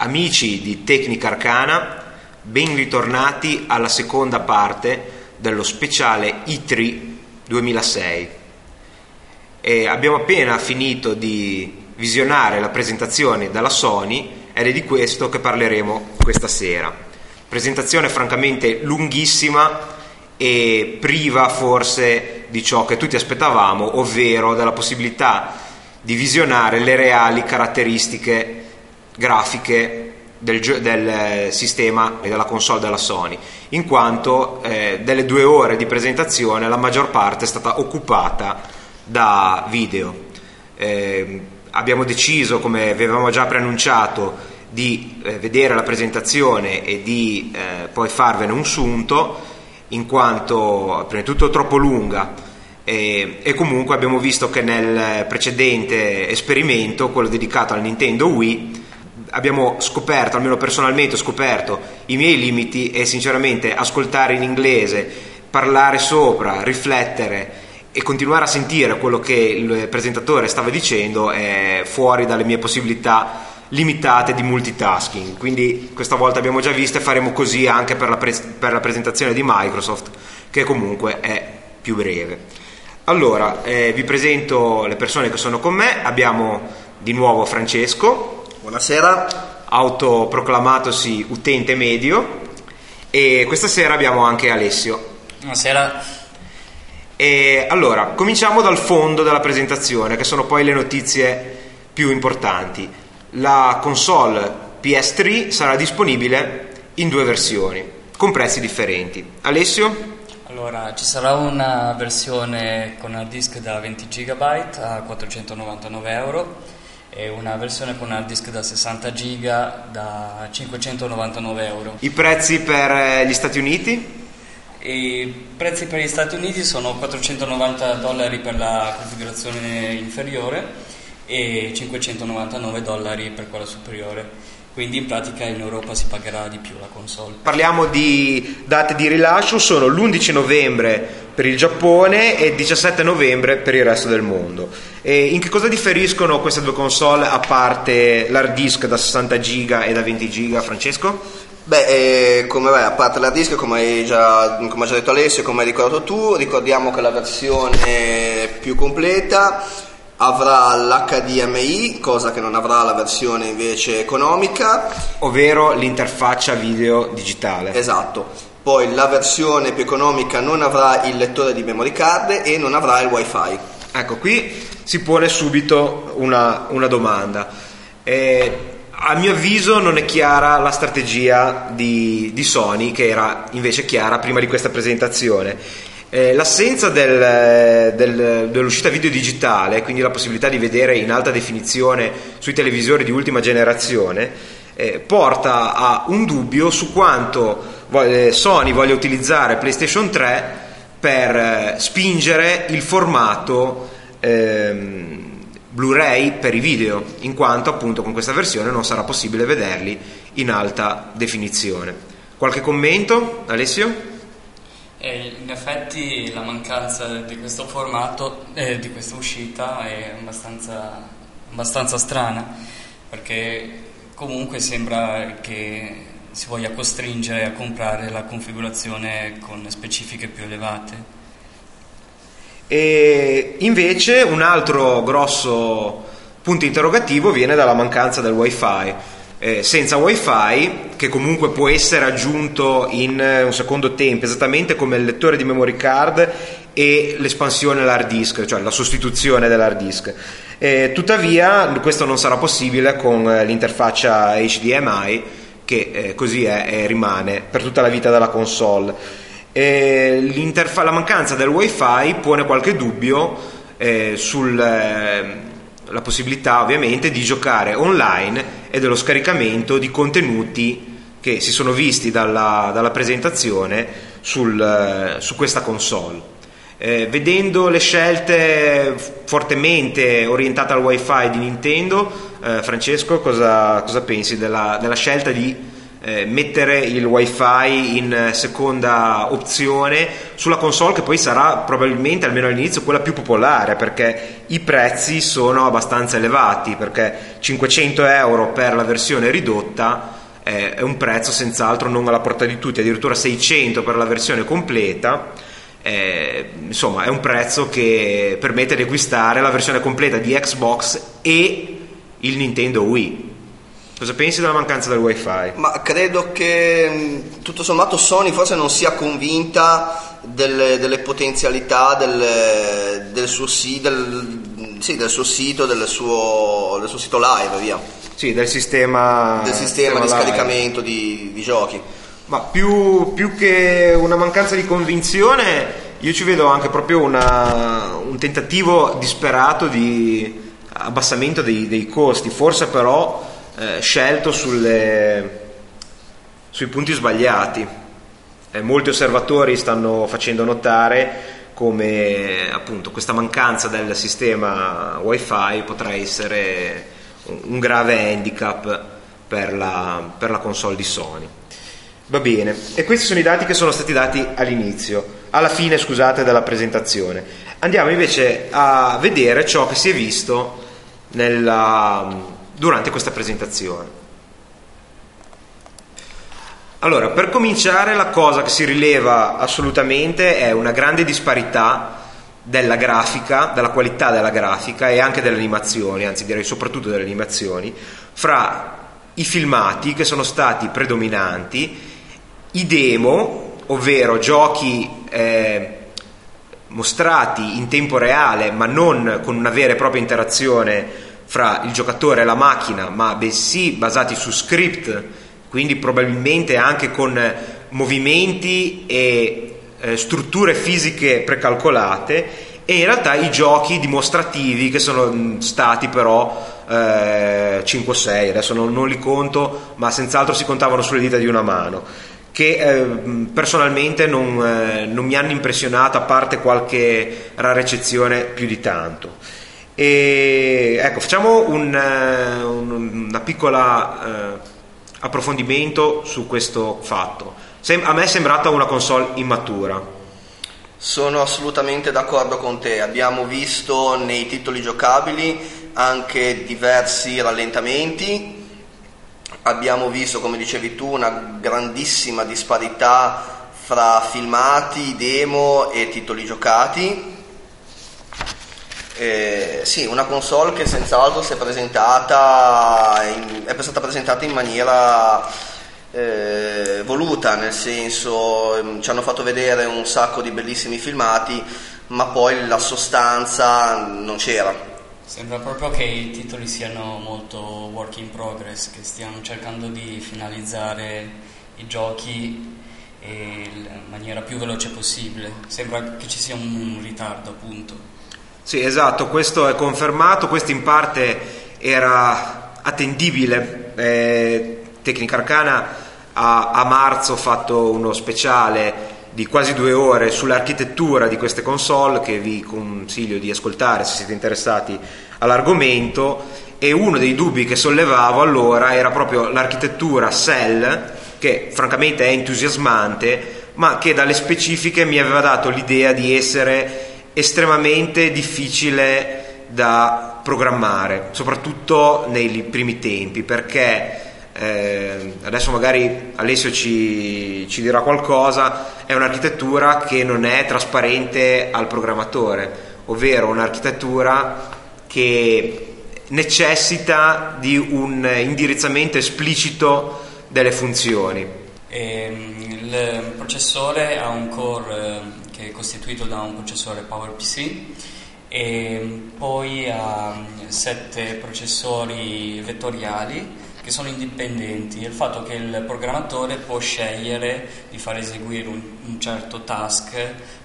Amici di Tecnica Arcana, ben ritornati alla seconda parte dello speciale I3 2006. E abbiamo appena finito di visionare la presentazione dalla Sony ed è di questo che parleremo questa sera. Presentazione francamente lunghissima e priva forse di ciò che tutti aspettavamo, ovvero della possibilità di visionare le reali caratteristiche grafiche del, del, sistema e della console della Sony, in quanto eh, delle due ore di presentazione la maggior parte è stata occupata da video. Eh, abbiamo deciso, come avevamo già preannunciato, di eh, vedere la presentazione e di eh, poi farvene un sunto, in quanto prima di tutto troppo lunga e, e comunque abbiamo visto che nel precedente esperimento, quello dedicato al Nintendo Wii, abbiamo scoperto, almeno personalmente ho scoperto i miei limiti e sinceramente ascoltare in inglese, parlare sopra, riflettere e continuare a sentire quello che il presentatore stava dicendo è fuori dalle mie possibilità limitate di multitasking. Quindi questa volta abbiamo già visto e faremo così anche per la, pre- per la presentazione di Microsoft, che comunque è più breve. Allora, eh, vi presento le persone che sono con me. Abbiamo di nuovo Francesco. Buonasera. Autoproclamatosi utente medio. E questa sera abbiamo anche Alessio. Buonasera. E allora, cominciamo dal fondo della presentazione, che sono poi le notizie più importanti. La console PS3 sarà disponibile in due versioni, con prezzi differenti. Alessio? Allora, ci sarà una versione con hard disk da 20 GB a 499 euro e una versione con hard disk da 60 GB da 599 euro. I prezzi per eh, gli Stati Uniti? I prezzi per gli Stati Uniti sono 490 dollari per la configurazione inferiore e 599 dollari per quella superiore. Quindi in pratica in Europa si pagherà di più la console. Parliamo di date di rilascio, sono l'11 novembre per il Giappone e il 17 novembre per il resto del mondo. E in che cosa differiscono queste due console a parte l'hard disk da 60 giga e da 20 giga, Francesco? Beh, eh, come beh, a parte l'hard disk, come hai, già, come hai già detto Alessio, come hai ricordato tu, ricordiamo che la versione più completa avrà l'HDMI, cosa che non avrà la versione invece economica. Ovvero l'interfaccia video digitale. Esatto. Poi la versione più economica non avrà il lettore di memory card e non avrà il wifi. Ecco, qui si pone subito una, una domanda. Eh, a mio avviso non è chiara la strategia di, di Sony, che era invece chiara prima di questa presentazione eh, l'assenza del, del, dell'uscita video digitale, quindi la possibilità di vedere in alta definizione sui televisori di ultima generazione, eh, porta a un dubbio su quanto eh, Sony voglia utilizzare PlayStation 3 per eh, spingere il formato ehm, Blu-ray per i video, in quanto appunto con questa versione non sarà possibile vederli in alta definizione. Qualche commento, Alessio? E in effetti la mancanza di questo formato, eh, di questa uscita, è abbastanza, abbastanza strana, perché comunque sembra che si voglia costringere a comprare la configurazione con specifiche più elevate. E invece un altro grosso punto interrogativo viene dalla mancanza del wifi eh, senza wifi che comunque può essere aggiunto in eh, un secondo tempo esattamente come il lettore di memory card e l'espansione all'hard disk cioè la sostituzione dell'hard disk eh, tuttavia questo non sarà possibile con eh, l'interfaccia HDMI che eh, così è e rimane per tutta la vita della console la mancanza del wifi pone qualche dubbio eh, sul la possibilità ovviamente di giocare online e dello scaricamento di contenuti che si sono visti dalla, dalla presentazione sul, su questa console. Eh, vedendo le scelte fortemente orientate al wifi di Nintendo, eh, Francesco, cosa, cosa pensi della, della, scelta di eh, mettere il wifi in seconda opzione sulla console che poi sarà probabilmente almeno all'inizio quella più popolare perché i prezzi sono abbastanza elevati perché 500 euro per la versione ridotta eh, è un prezzo senz'altro non alla portata di tutti addirittura 600 per la versione completa eh, insomma è un prezzo che permette di acquistare la versione completa di Xbox e il Nintendo Wii Cosa pensi della mancanza del wifi? Ma credo che tutto sommato Sony forse non sia convinta delle, delle potenzialità del, del, suo, del, sì, del, suo, sito, del suo, del suo sito live, via. Sì, del sistema, del sistema, sistema di scaricamento di, di, giochi. Ma più, più, che una mancanza di convinzione, io ci vedo anche proprio una, un tentativo disperato di abbassamento dei, dei costi. Forse però eh, scelto sulle, sui punti sbagliati. Eh, molti osservatori stanno facendo notare come appunto questa mancanza del sistema wifi potrà essere un, un grave handicap per la, per la console di Sony. Va bene, e questi sono i dati che sono stati dati all'inizio, alla fine, scusate, della presentazione. Andiamo invece a vedere ciò che si è visto nella, durante questa presentazione. Allora, per cominciare la cosa che si rileva assolutamente è una grande disparità della grafica, della qualità della grafica e anche delle animazioni, anzi direi soprattutto delle animazioni, fra i filmati che sono stati predominanti, i demo, ovvero giochi eh, mostrati in tempo reale ma non con una vera e propria interazione fra il giocatore e la macchina, ma bensì basati su script, quindi probabilmente anche con movimenti e eh, strutture fisiche precalcolate e in realtà i giochi dimostrativi che sono mm, stati però eh, 5-6, adesso non, non, li conto, ma senz'altro si contavano sulle dita di una mano, che eh, personalmente non, eh, non mi hanno impressionato a parte qualche rara eccezione più di tanto. E ecco, facciamo un, uh, un una piccola uh, approfondimento su questo fatto. Sem- a me è sembrata una console immatura. Sono assolutamente d'accordo con te. Abbiamo visto nei titoli giocabili anche diversi rallentamenti. Abbiamo visto, come dicevi tu, una grandissima disparità fra filmati, demo e titoli giocati eh, sì, una console che senz'altro si è presentata, in, è stata presentata in maniera eh, voluta, nel senso mm, ci hanno fatto vedere un sacco di bellissimi filmati, ma poi la sostanza non c'era. Sembra proprio che i titoli siano molto work in progress, che stiano cercando di finalizzare i giochi in maniera più veloce possibile. Sembra che ci sia un ritardo appunto. Sì, esatto, questo è confermato, questo in parte era attendibile. Eh, Tecnica Arcana a, a marzo ha fatto uno speciale di quasi due ore sull'architettura di queste console che vi consiglio di ascoltare se siete interessati all'argomento. E uno dei dubbi che sollevavo allora era proprio l'architettura Cell che francamente è entusiasmante ma che dalle specifiche mi aveva dato l'idea di essere estremamente difficile da programmare, soprattutto nei primi tempi, perché eh, adesso magari Alessio ci, ci, dirà qualcosa, è un'architettura che non è trasparente al programmatore, ovvero un'architettura che necessita di un indirizzamento esplicito delle funzioni. E, ehm, il processore ha un core che è costituito da un processore PowerPC e poi ha sette processori vettoriali che sono indipendenti il fatto che il programmatore può scegliere di far eseguire un, un, certo task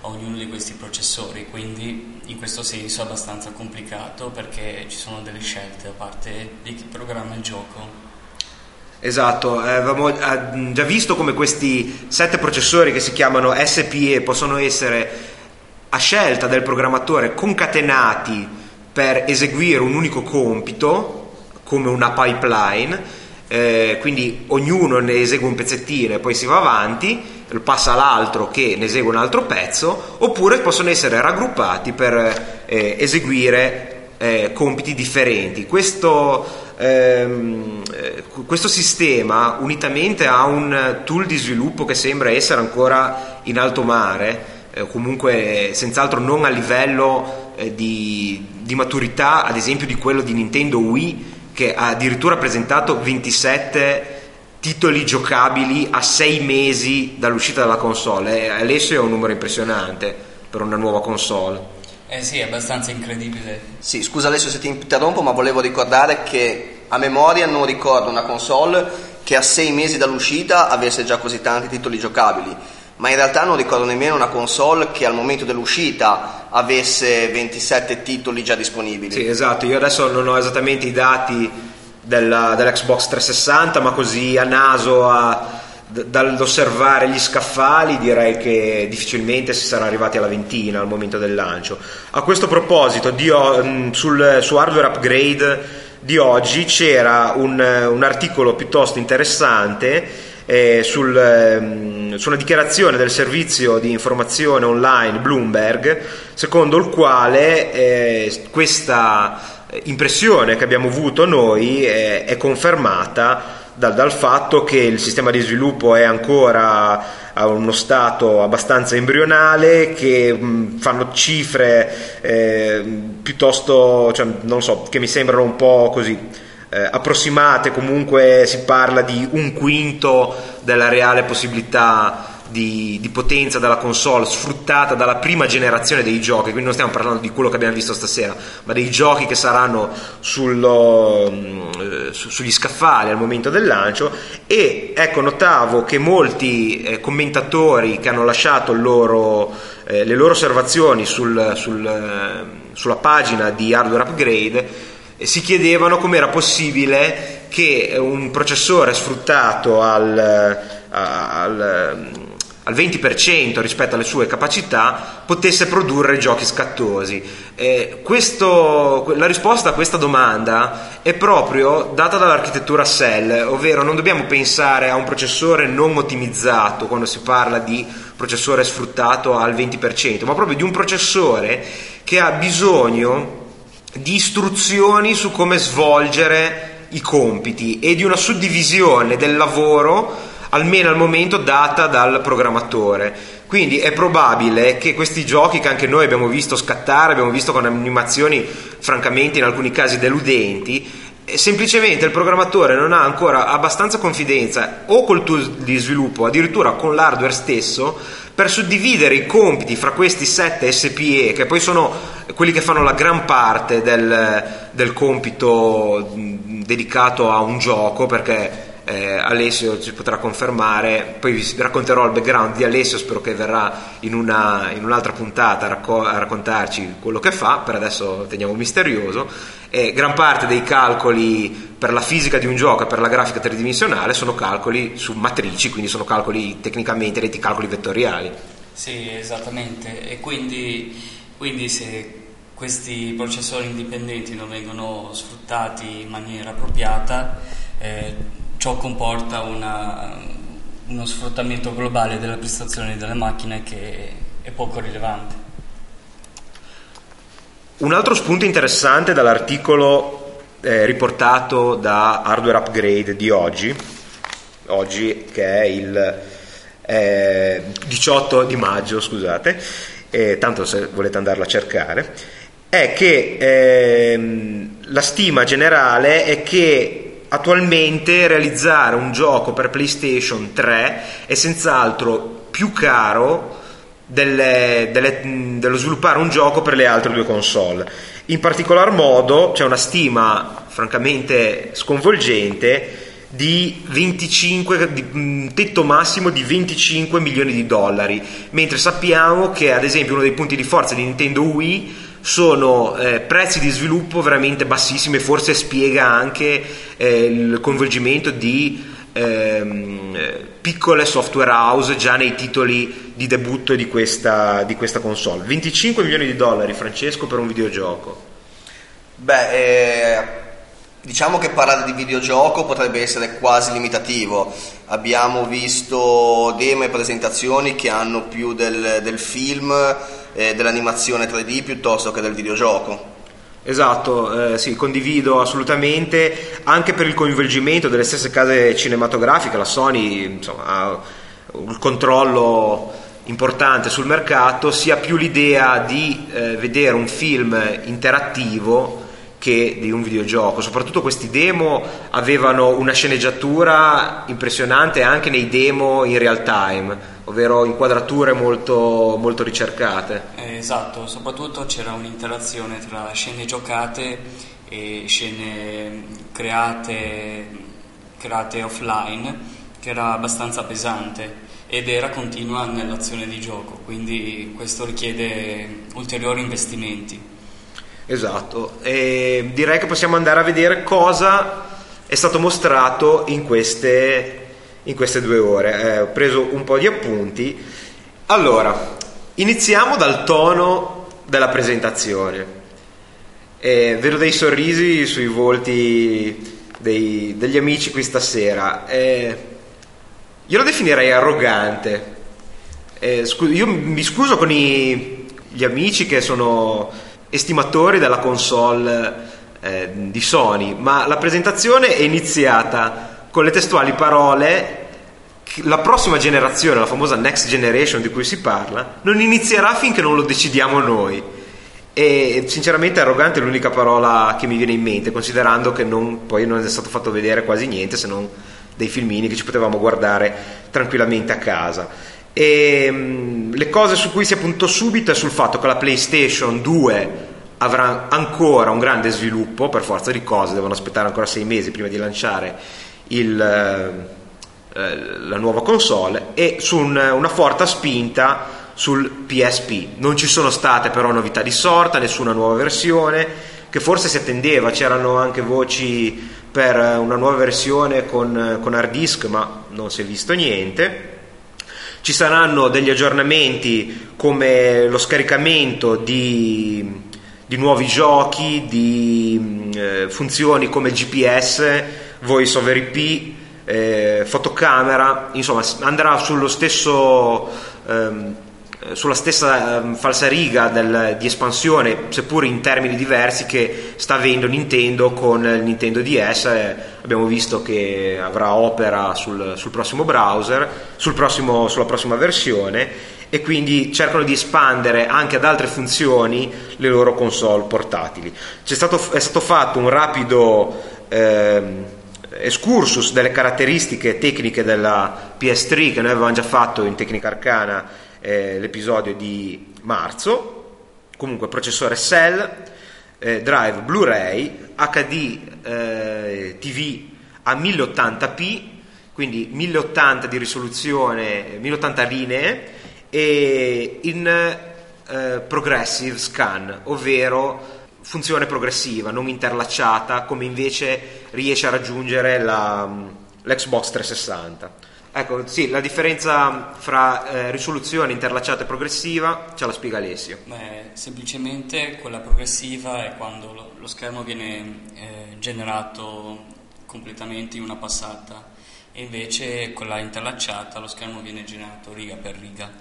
a ognuno di questi processori, quindi in questo senso è abbastanza complicato perché ci sono delle scelte da parte di chi programma il gioco. Esatto, eh, avevamo già visto come questi sette processori che si chiamano SPE possono essere a scelta del programmatore concatenati per eseguire un unico compito come una pipeline eh, quindi ognuno ne esegue un pezzettino e poi si va avanti, passa all'altro che ne esegue un altro pezzo, oppure possono essere raggruppati per eh, eseguire eh, compiti differenti. Questo, ehm, eh, questo sistema, unitamente a un tool di sviluppo che sembra essere ancora in alto mare, eh, comunque senz'altro non a livello eh, di, di, maturità, ad esempio di quello di Nintendo Wii, che ha addirittura presentato 27 titoli giocabili a 6 mesi dall'uscita della console. Alessio è un numero impressionante per una nuova console. Eh sì, è abbastanza incredibile. Sì, scusa Alessio se ti interrompo, ma volevo ricordare che a memoria non ricordo una console che a 6 mesi dall'uscita avesse già così tanti titoli giocabili ma in realtà non ricordo nemmeno una console che al momento dell'uscita avesse 27 titoli già disponibili. Sì, esatto, io adesso non ho esattamente i dati della, dell'Xbox 360, ma così a naso, a, dall'osservare gli scaffali, direi che difficilmente si sarà arrivati alla ventina al momento del lancio. A questo proposito, di, mm, sul, su hardware upgrade di oggi c'era un, un articolo piuttosto interessante eh, sul, eh, su una dichiarazione del servizio di informazione online Bloomberg, secondo il quale eh, questa impressione che abbiamo avuto noi eh, è confermata dal, dal, fatto che il sistema di sviluppo è ancora a uno stato abbastanza embrionale, che mh, fanno cifre eh, piuttosto, cioè, non so, che mi sembrano un po' così eh, approssimate, comunque si parla di un quinto della reale possibilità di, di, potenza della console sfruttata dalla prima generazione dei giochi, quindi non stiamo parlando di quello che abbiamo visto stasera, ma dei giochi che saranno sullo, eh, su, sugli scaffali al momento del lancio. E ecco notavo che molti eh, commentatori che hanno lasciato loro, eh, le loro osservazioni sul, sul, eh, sulla pagina di Hardware Upgrade si chiedevano come era possibile che un processore sfruttato al, al, al 20% rispetto alle sue capacità potesse produrre giochi scattosi. Eh, questo, la risposta a questa domanda è proprio data dall'architettura Cell, ovvero non dobbiamo pensare a un processore non ottimizzato quando si parla di processore sfruttato al 20%, ma proprio di un processore che ha bisogno di istruzioni su come svolgere i compiti e di una suddivisione del lavoro almeno al momento data dal programmatore. Quindi è probabile che questi giochi che anche noi abbiamo visto scattare, abbiamo visto con animazioni francamente in alcuni casi deludenti, eh, semplicemente il programmatore non ha ancora abbastanza confidenza o col tool di sviluppo, addirittura con l'hardware stesso, per suddividere i compiti fra questi sette SPE, che poi sono quelli che fanno la gran parte del, del compito dedicato a un gioco, perché eh, Alessio ci potrà confermare, poi vi racconterò il background di Alessio, spero che verrà in, una, in un'altra puntata a, racco- a, raccontarci quello che fa, per adesso teniamo misterioso, e gran parte dei calcoli per la fisica di un gioco e per la grafica tridimensionale sono calcoli su matrici, quindi sono calcoli tecnicamente detti calcoli vettoriali. Sì, esattamente, e quindi, quindi se questi processori indipendenti non vengono sfruttati in maniera appropriata, eh, ciò comporta una, uno sfruttamento globale delle prestazioni delle macchine che è poco rilevante. Un altro spunto interessante dall'articolo eh, riportato da Hardware Upgrade di oggi, oggi che è il eh, 18 di maggio, scusate, eh, tanto se volete andarla a cercare, è che ehm, la stima generale è che attualmente realizzare un gioco per PlayStation 3 è senz'altro più caro delle, delle, dello sviluppare un gioco per le altre due console. In particolar modo c'è una stima francamente sconvolgente di 25, di un tetto massimo di 25 milioni di dollari, mentre sappiamo che ad esempio uno dei punti di forza di Nintendo Wii sono eh, prezzi di sviluppo veramente bassissimi e forse spiega anche eh, il coinvolgimento di ehm, piccole software house già nei titoli di debutto di questa, di questa console. 25 milioni di dollari, Francesco, per un videogioco. Beh, eh, Diciamo che parlare di videogioco potrebbe essere quasi limitativo. Abbiamo visto demo e presentazioni che hanno più del, del film, eh, dell'animazione 3D piuttosto che del videogioco. Esatto, eh, sì, condivido assolutamente, anche per il coinvolgimento delle stesse case cinematografiche, la Sony insomma, ha un controllo importante sul mercato, sia più l'idea di eh, vedere un film interattivo che di un videogioco. Soprattutto questi demo avevano una sceneggiatura impressionante anche nei demo in real time, ovvero inquadrature molto, molto ricercate. Eh, esatto, soprattutto c'era un'interazione tra scene giocate e scene create, create offline che era abbastanza pesante ed era continua nell'azione di gioco, quindi questo richiede ulteriori investimenti. Esatto, e direi che possiamo andare a vedere cosa è stato mostrato in queste, in queste due ore. Eh, ho preso un po' di appunti. Allora, iniziamo dal tono della presentazione. Eh, vedo dei sorrisi sui volti dei, degli amici qui stasera. Eh, io lo definirei arrogante. Eh, scu- io mi scuso con i, gli amici che sono estimatori della console eh, di Sony, ma la presentazione è iniziata con le testuali parole la prossima generazione, la famosa next generation di cui si parla, non inizierà finché non lo decidiamo noi. E sinceramente arrogante è l'unica parola che mi viene in mente, considerando che non, poi non è stato fatto vedere quasi niente se non dei filmini che ci potevamo guardare tranquillamente a casa. E, um, le cose su cui si appuntò subito è sul fatto che la PlayStation 2 avrà ancora un grande sviluppo, per forza di cose, devono aspettare ancora sei mesi prima di lanciare il, eh, eh la nuova console, e su un, una forte spinta sul PSP. Non ci sono state però novità di sorta, nessuna nuova versione, che forse si attendeva, c'erano anche voci per una nuova versione con, con hard disk, ma non si è visto niente. Ci saranno degli aggiornamenti come lo scaricamento di, di nuovi giochi, di eh, funzioni come GPS, voice over IP, eh, fotocamera, insomma andrà sullo stesso... Ehm, sulla stessa um, falsariga del, di espansione, seppur in termini diversi, che sta avendo Nintendo con il Nintendo DS. Eh, abbiamo visto che avrà Opera sul, sul prossimo browser, sul prossimo, sulla prossima versione e quindi cercano di espandere anche ad altre funzioni le loro console portatili. Stato, è stato fatto un rapido eh, excursus delle caratteristiche tecniche della PS3 che noi avevamo già fatto in Tecnica Arcana eh, l'episodio di marzo. Comunque processore Cell, eh, drive Blu-ray, HD eh, TV a 1080p, quindi 1080 di risoluzione, 1080 linee e in eh, progressive scan, ovvero funzione progressiva, non interlacciata, come invece riesce a raggiungere la, l'Xbox 360. Ecco, sì, la differenza fra eh, risoluzione interlacciata e progressiva ce la spiega Alessio. Beh, semplicemente quella progressiva è quando lo, lo schermo viene eh, generato completamente in una passata e invece quella interlacciata lo schermo viene generato riga per riga.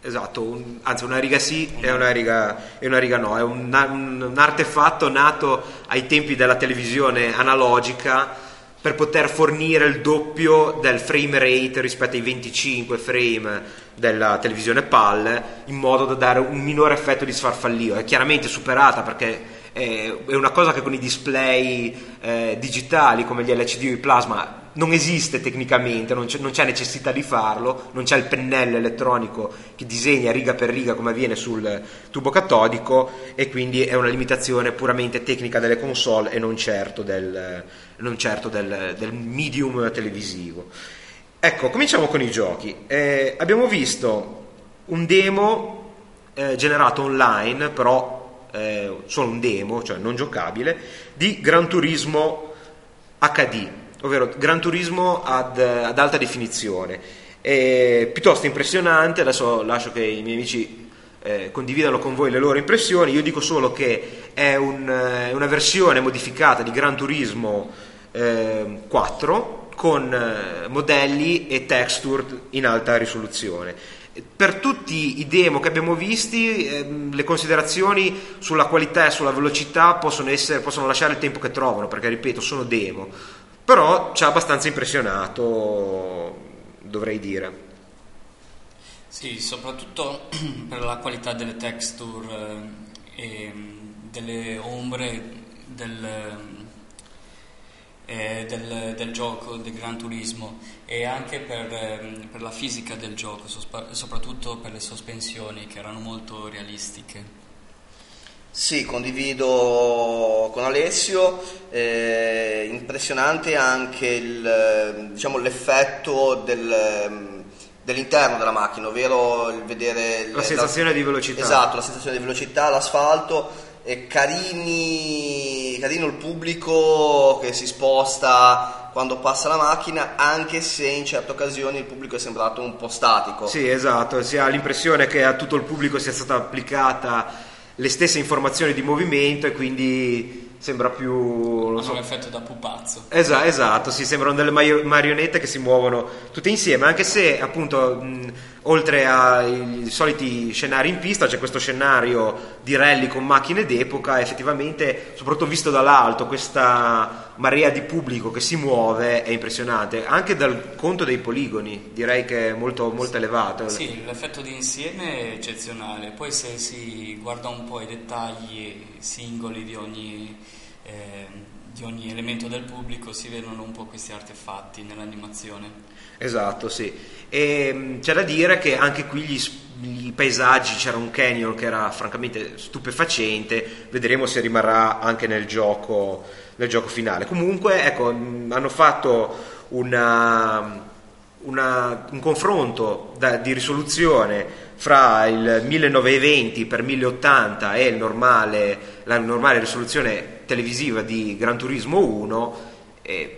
Esatto, un, anzi una riga sì e una riga, e una riga no, è un, un, un artefatto nato ai tempi della televisione analogica per poter fornire il doppio del frame rate rispetto ai 25 frame della televisione PAL in modo da dare un minore effetto di sfarfallio. È chiaramente superata perché è una cosa che con i display eh, digitali come gli LCD o i plasma non esiste tecnicamente, non c'è, non c'è, necessità di farlo, non c'è il pennello elettronico che disegna riga per riga come avviene sul tubo catodico e quindi è una limitazione puramente tecnica delle console e non certo del, non certo del, del medium televisivo. Ecco, cominciamo con i giochi. Eh, abbiamo visto un demo eh, generato online, però eh, solo un demo, cioè non giocabile, di Gran Turismo HD ovvero Gran Turismo ad, ad alta definizione. È piuttosto impressionante, adesso lascio che i miei amici eh, condividano con voi le loro impressioni. Io dico solo che è un, eh, una versione modificata di Gran Turismo eh, 4 con eh, modelli e texture in alta risoluzione. Per tutti i demo che abbiamo visti, ehm, le considerazioni sulla qualità e sulla velocità possono, essere, possono lasciare il tempo che trovano, perché ripeto, sono demo. Però ci ha abbastanza impressionato, dovrei dire. Sì, soprattutto per la qualità delle texture eh, e delle ombre del, eh, del, del, gioco, del Gran Turismo e anche per, eh, per la fisica del gioco, soprattutto per le sospensioni che erano molto realistiche. Sì, condivido con Alessio, eh, impressionante anche il, diciamo, l'effetto del dell'interno della macchina, ovvero il vedere la sensazione la, di velocità. Esatto, la sensazione di velocità, l'asfalto e carini, carino il pubblico che si sposta quando passa la macchina, anche se in certe occasioni il pubblico è sembrato un po' statico. Sì, esatto, si ha l'impressione che a tutto il pubblico sia stata applicata le stesse informazioni di movimento e quindi sembra più... Non so. un effetto da pupazzo. Esatto, esatto, sì, sembrano delle marionette che si muovono tutte insieme, anche se appunto mh, oltre ai soliti scenari in pista c'è questo scenario di rally con macchine d'epoca, effettivamente, soprattutto visto dall'alto, questa marea di pubblico che si muove è impressionante, anche dal conto dei poligoni, direi che è molto, molto elevato. Sì, l'effetto di insieme è eccezionale, poi se si guarda un po' i dettagli singoli di ogni eh, di ogni elemento del pubblico si vedono un po' questi artefatti nell'animazione. Esatto, sì. E mm, c'è da dire che anche qui gli, i paesaggi, c'era un canyon che era francamente stupefacente, vedremo se rimarrà anche nel gioco, nel gioco finale. Comunque, ecco, mm, hanno fatto una, una, un confronto da, di risoluzione fra il 1920 x 1080 e normale, la normale risoluzione televisiva di Gran Turismo 1, eh, f-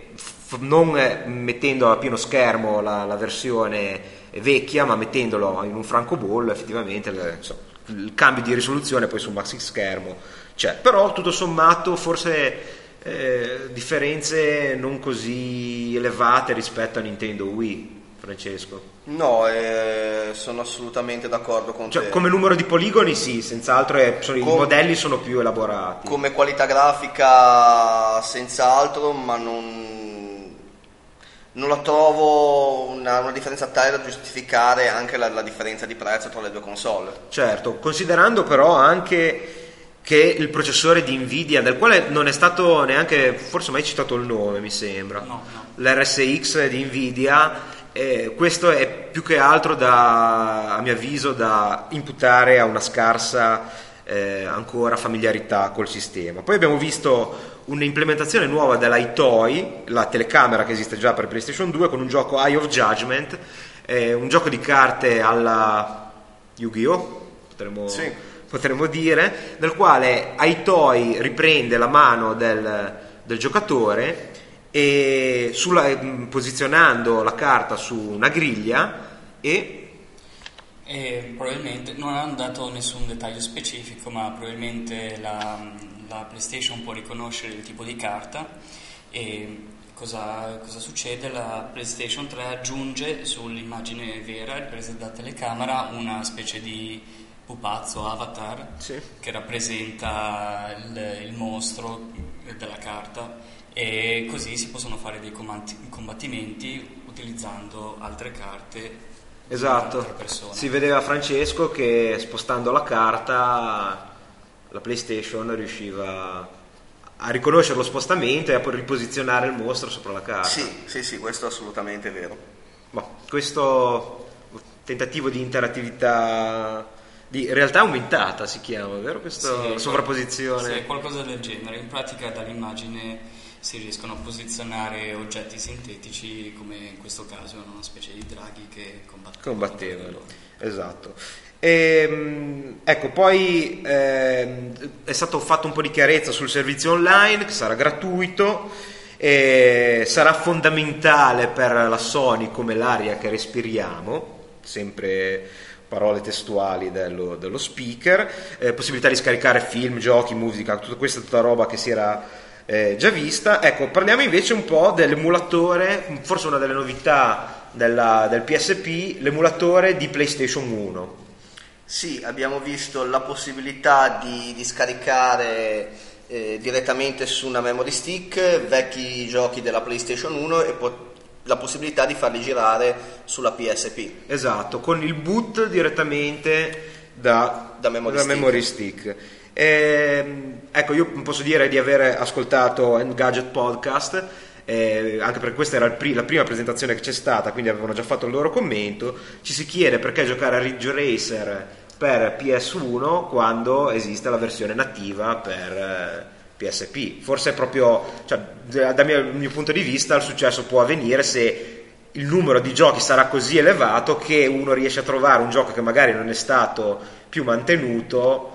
non mettendo a pieno schermo la, la, versione vecchia, ma mettendolo in un francobollo, effettivamente so, il cambio di risoluzione poi sul maxi schermo c'è. Però tutto sommato forse eh, differenze non così elevate rispetto a Nintendo Wii. Francesco? No, eh, sono assolutamente d'accordo con cioè, te. Come numero di poligoni sì, senz'altro è, sono, com- i modelli sono più elaborati. Come qualità grafica senz'altro, ma non, non la trovo una, una, differenza tale da giustificare anche la, la differenza di prezzo tra le due console. Certo, considerando però anche che il processore di Nvidia, del quale non è stato neanche forse mai citato il nome, mi sembra, no, no. l'RSX di Nvidia eh, questo è più che altro da, a mio avviso da imputare a una scarsa eh, ancora familiarità col sistema. Poi abbiamo visto un'implementazione nuova dell'iToy, la telecamera che esiste già per PlayStation 2, con un gioco Eye of Judgment, eh, un gioco di carte alla Yu-Gi-Oh! Potremmo, sì. potremmo dire, nel quale iToy riprende la mano del, del giocatore e sulla, mm, posizionando la carta su una griglia e e probabilmente non hanno dato nessun dettaglio specifico, ma probabilmente la, la, PlayStation può riconoscere il tipo di carta e cosa, cosa, succede? La PlayStation 3 aggiunge sull'immagine vera presa da telecamera una specie di pupazzo, avatar, sì. che rappresenta il, il mostro della carta e così si possono fare dei combattimenti utilizzando altre carte esatto si vedeva Francesco che spostando la carta la PlayStation riusciva a riconoscere lo spostamento e a poi riposizionare il mostro sopra la carta sì sì sì questo è assolutamente vero boh, questo tentativo di interattività di realtà aumentata si chiama, vero? Questa sì, sovrapposizione. Sì, qualcosa del genere. In pratica dall'immagine si riescono a posizionare oggetti sintetici come in questo caso una specie di draghi che combattevano. combattevano. Esatto. E, ehm, ecco, poi eh, è stato fatto un po' di chiarezza sul servizio online che sarà gratuito e sarà fondamentale per la Sony come l'aria che respiriamo, sempre parole testuali dello, dello speaker, eh, possibilità di scaricare film, giochi, musica, tutta questa tutta roba che si era eh, già vista. Ecco, parliamo invece un po' dell'emulatore, forse una delle novità della, del PSP, l'emulatore di PlayStation 1. Sì, abbiamo visto la possibilità di, di scaricare eh, direttamente su una memory stick vecchi giochi della PlayStation 1 e pot- la possibilità di farli girare sulla PSP. Esatto, con il boot direttamente da, Da memory da stick. memory stick. Ehm, ecco, io posso dire di aver ascoltato Engadget Podcast, eh, anche perché questa era pri- la prima presentazione che c'è stata, quindi avevano già fatto il loro commento. Ci si chiede perché giocare a Ridge Racer per PS1 quando esiste la versione nativa per eh, PSP. Forse è proprio, cioè, da- dal mio, mio punto di vista, il successo può avvenire se il numero di giochi sarà così elevato che uno riesce a trovare un gioco che magari non è stato più mantenuto,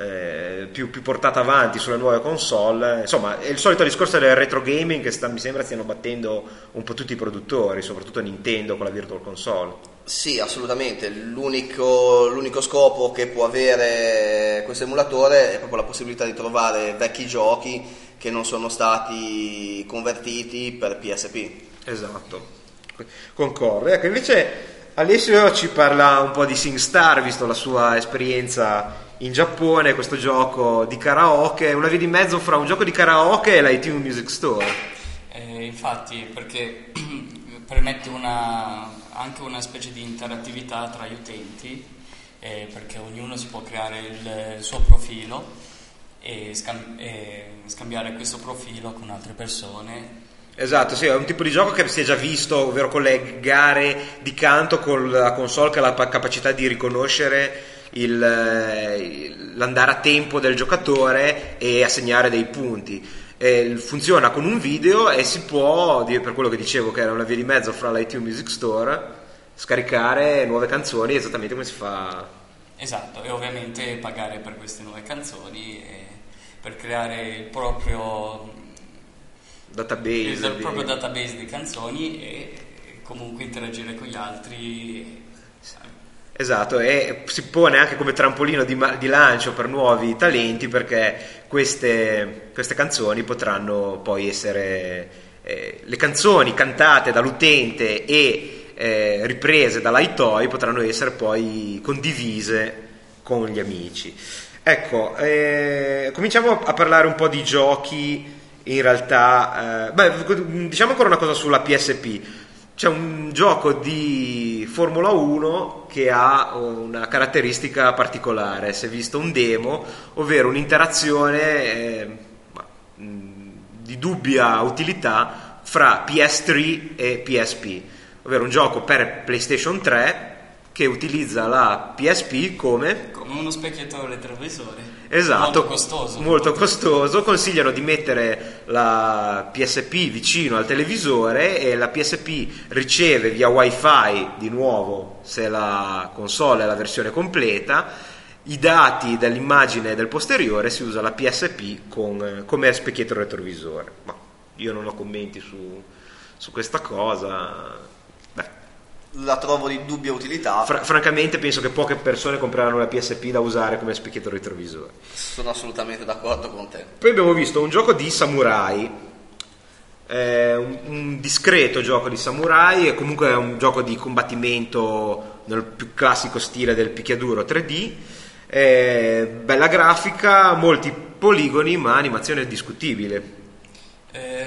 eh, più, più portato avanti sulle nuove console. Insomma, è il solito discorso del retro gaming che sta- mi sembra stiano battendo un po' tutti i produttori, soprattutto Nintendo con la Virtual Console. Sì, assolutamente. L'unico, l'unico scopo che può avere questo emulatore è proprio la possibilità di trovare vecchi giochi che non sono stati convertiti per PSP. Esatto, concordo. Ecco, invece Alessio ci parla un po' di SingStar, visto la sua esperienza in Giappone, questo gioco di karaoke, una via di mezzo fra un gioco di karaoke e l'iTunes Music Store. Eh, infatti, perché permette una- anche una specie di interattività tra gli utenti, eh, perché ognuno si può creare il suo profilo e, scam- e scambiare questo profilo con altre persone. Esatto, sì, è un tipo di gioco che si è già visto, ovvero collegare di canto con la console che ha la pa- capacità di riconoscere il, eh, l'andare a tempo del giocatore e assegnare dei punti. E funziona con un video e si può, per quello che dicevo che era una via di mezzo fra l'iTunes Music Store, scaricare nuove canzoni esattamente come si fa. Esatto, e ovviamente pagare per queste nuove canzoni per creare il proprio, Database. il di- proprio database di canzoni e comunque interagire con gli altri. Esatto, e si pone anche come trampolino di, di lancio per nuovi talenti perché queste, queste canzoni potranno poi essere eh, le canzoni cantate dall'utente e eh, riprese dall'iToy potranno essere poi condivise con gli amici. Ecco, eh, cominciamo a parlare un po' di giochi in realtà. eh, beh, diciamo ancora una cosa sulla PSP. C'è un gioco di Formula 1 che ha una caratteristica particolare, si è visto un demo, ovvero un'interazione eh, ma, mh, di dubbia utilità fra PS3 e PSP, ovvero un gioco per PlayStation 3 che utilizza la PSP come Come uno specchietto retrovisore. Esatto, Molto costoso. molto costoso. Consigliano di mettere la PSP vicino al televisore e la PSP riceve via wifi di nuovo, se la console è la versione completa, i dati dell'immagine del posteriore si usa la PSP con- come specchietto retrovisore. Ma io non ho commenti su, su questa cosa. La trovo di dubbia utilità, fra- francamente penso che poche persone compreranno la PSP da usare come specchietto retrovisore. sono assolutamente d'accordo con te. Poi abbiamo visto un gioco di samurai, eh, un, un discreto gioco di samurai e comunque è un gioco di combattimento nel più classico stile del picchiaduro 3D. eh, bella grafica, molti poligoni, ma animazione discutibile.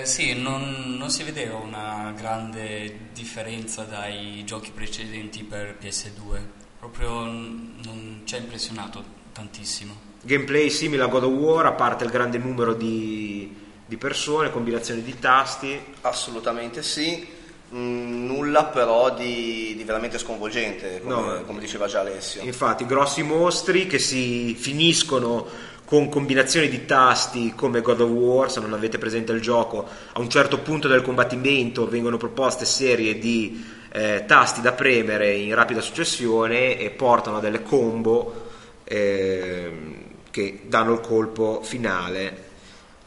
Eh, sì, non, non si vedeva una grande differenza dai giochi precedenti per PS2, proprio non ci ha impressionato tantissimo. Gameplay simile a God of War, a parte il grande numero di, di persone, combinazioni di tasti. Assolutamente sì. Mm, nulla però di, di veramente sconvolgente, come, No. come diceva già Alessio. Infatti, grossi mostri che si finiscono con combinazioni di tasti come God of War, se non avete presente il gioco, a un certo punto del combattimento vengono proposte serie di eh, tasti da premere in rapida successione e portano a delle combo ehm, che danno il colpo finale